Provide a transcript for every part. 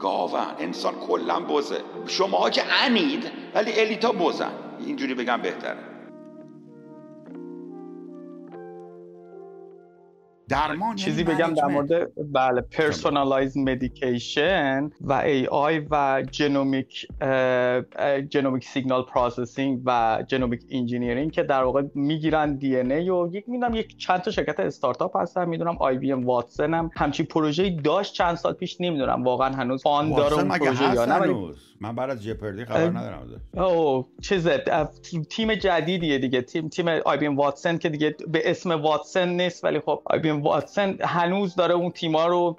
گاون انسان کلا بزه. شما که انید ولی الیتا بزن. اینجوری بگم بهتره. درمان یعنی چیزی بگم در مورد بله پرسونالایز مدیکیشن و ای آی و جنومیک جنومیک سیگنال پروسسینگ و جنومیک انجینیرینگ که در واقع می‌گیرن دی ان ای و یک می‌دونم یک چند تا شرکت استارتاپ هستن می‌دونم آی بی ام واتسن هم همچین پروژه‌ای داشت چند سال پیش نمی‌دونم واقعا هنوز آن داره اون پروژه یا نه من بعد از Jeopardy خبر ندارم او چیز تیم جدیدیه دیگه. تیم تیم IBM Watson که دیگه به اسم Watson نیست ولی خب IBM Watson هنوز داره اون تیما رو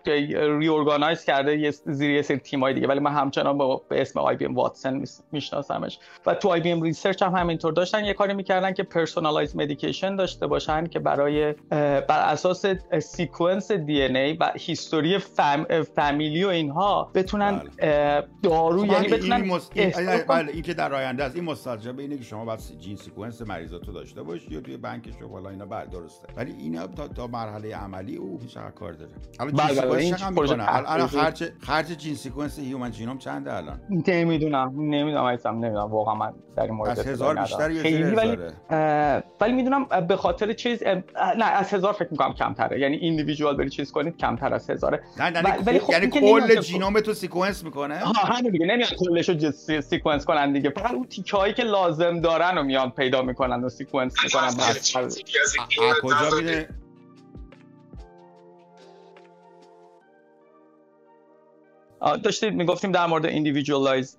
reorganize کرده زیر یه سری تیمای دیگه. ولی من همچنان به اسم IBM Watson میشناسمش. و تو IBM Research هم همینطور داشتن. یه کاری می‌کردن که personalized medication داشته باشن که برای بر اساس sequence DNA و history فامیلی و اینها بتونن بله. دارو خب یعنی بتونن این, بله این که در آینده از این مستلزم اینه که شما باید gene sequence مریضاتو داشته باشی یا توی بانک شما حالا اینا بعد درسته. ولی اینا تا, تا مرحله عملی او چقدر کار داره. الان gene sequence چقدر می‌کنه؟ الان خرج خرج gene sequence human genome چنده الان؟ نمی‌دونم نمی‌دونم اصلا نمی‌دونم واقعا من در این مورد از هزار بیشتر یا ولی ولی می‌دونم به خاطر چیز نه از هزار فکر می‌کنم کمتره. یعنی individually چیز کنید کمتر از هزاره. نه ولی خب یعنی کل genome تو sequence می‌کنه؟ ها همین دیگه. نمیاد کلش رو sequence کنن دیگه. فقط اون تیکه هایی که لازم دارن رو میان پیدا می‌کنن و sequence می‌کنن. کجا میده داشتید می‌گفتیم در مورد individualized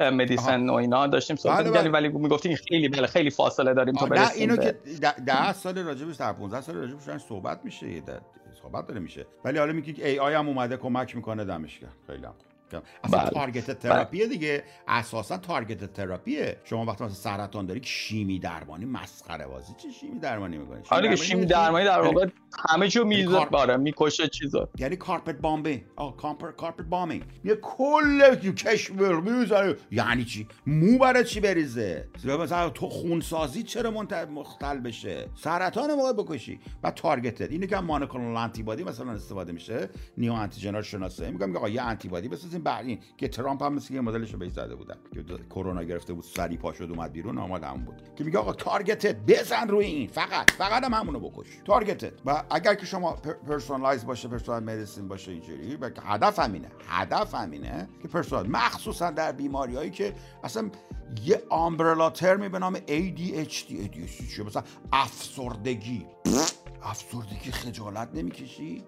medicine و اینا داشتیم صحبت بله بله. ولی می‌گفتیم خیلی بله خیلی فاصله داریم تا برسیم نه اینو که 10 سال راجبش در 15 سال راجبش صحبت میشه صحبت داره میشه. ولی حالا میگه AI هم اومده کمک می‌کنه دمش خیلی هم. اصلا بله. targeted therapyه دیگه اساسا targeted therapyه. شما وقتی مثلا سرطان داری شیمی درمانی مسخره بازی. چه شیمی درمانی می‌کنی؟ آره شیمی درمانی در واقع همه چیو می‌زنه کار... باره می‌کشه چیزا. یعنی carpet bombing آه carpet carpet bombing یه کل کشور می‌زنه یعنی چی؟ مو برای چی بریزه؟ مثلا تو خون‌سازی چرا مختل بشه؟ سرطانو باید بکشی. و targeted اینه که monoclonal antibody مثلا استفاده میشه. neoantigen شناسایی میگم آقا یه antibody بسازیم. بعد که ترامپ هم مثل یه مدلش رو زده بودن. که کرونا گرفته بود سری پا شد اومد بیرون آماد همون بود. که میگه آقا targeted بزن روی این فقط فقط هم همونو بکش. targeted. و اگر که شما personalized باشه personal medicine باشه اینجوری و هدف همینه هدف همینه که personal مخصوصا در بیماریایی که اصلا یه آمبرلا ترمی به نام ADHD ADHD چیه؟ مثلا افسردگی. افسردگی خجالت نمی‌کشی؟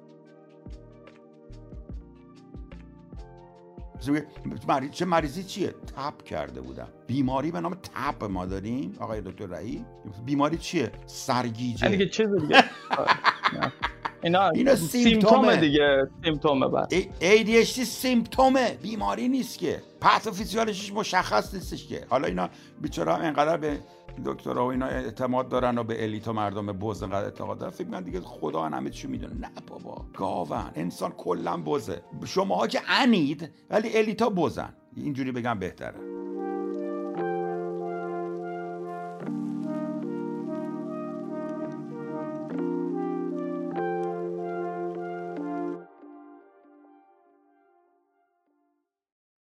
چه مریضی چیه؟ تب کرده بودم. بیماری به نام تب ما داریم آقای دکتر رایی بیماری چیه؟ سرگیجه. دیگه چیز دیگه. اینا اینا سیمتومه دیگه سیمتومه بعد. ADHD سیمتومه. بیماری نیست که. پاتوفیزیولوژیش مشخص نیستش که. حالا اینا بیچاره انقدر به دکترها و اینا اعتماد دارن و به الیت و مردم بز انقدر اعتقاد دارن. فکر من دیگه خدا همه چی می‌دونه. نه بابا. گاون. انسان کلا بزه شماها که انید ولی الیتا بزن اینجوری بگم بهتره.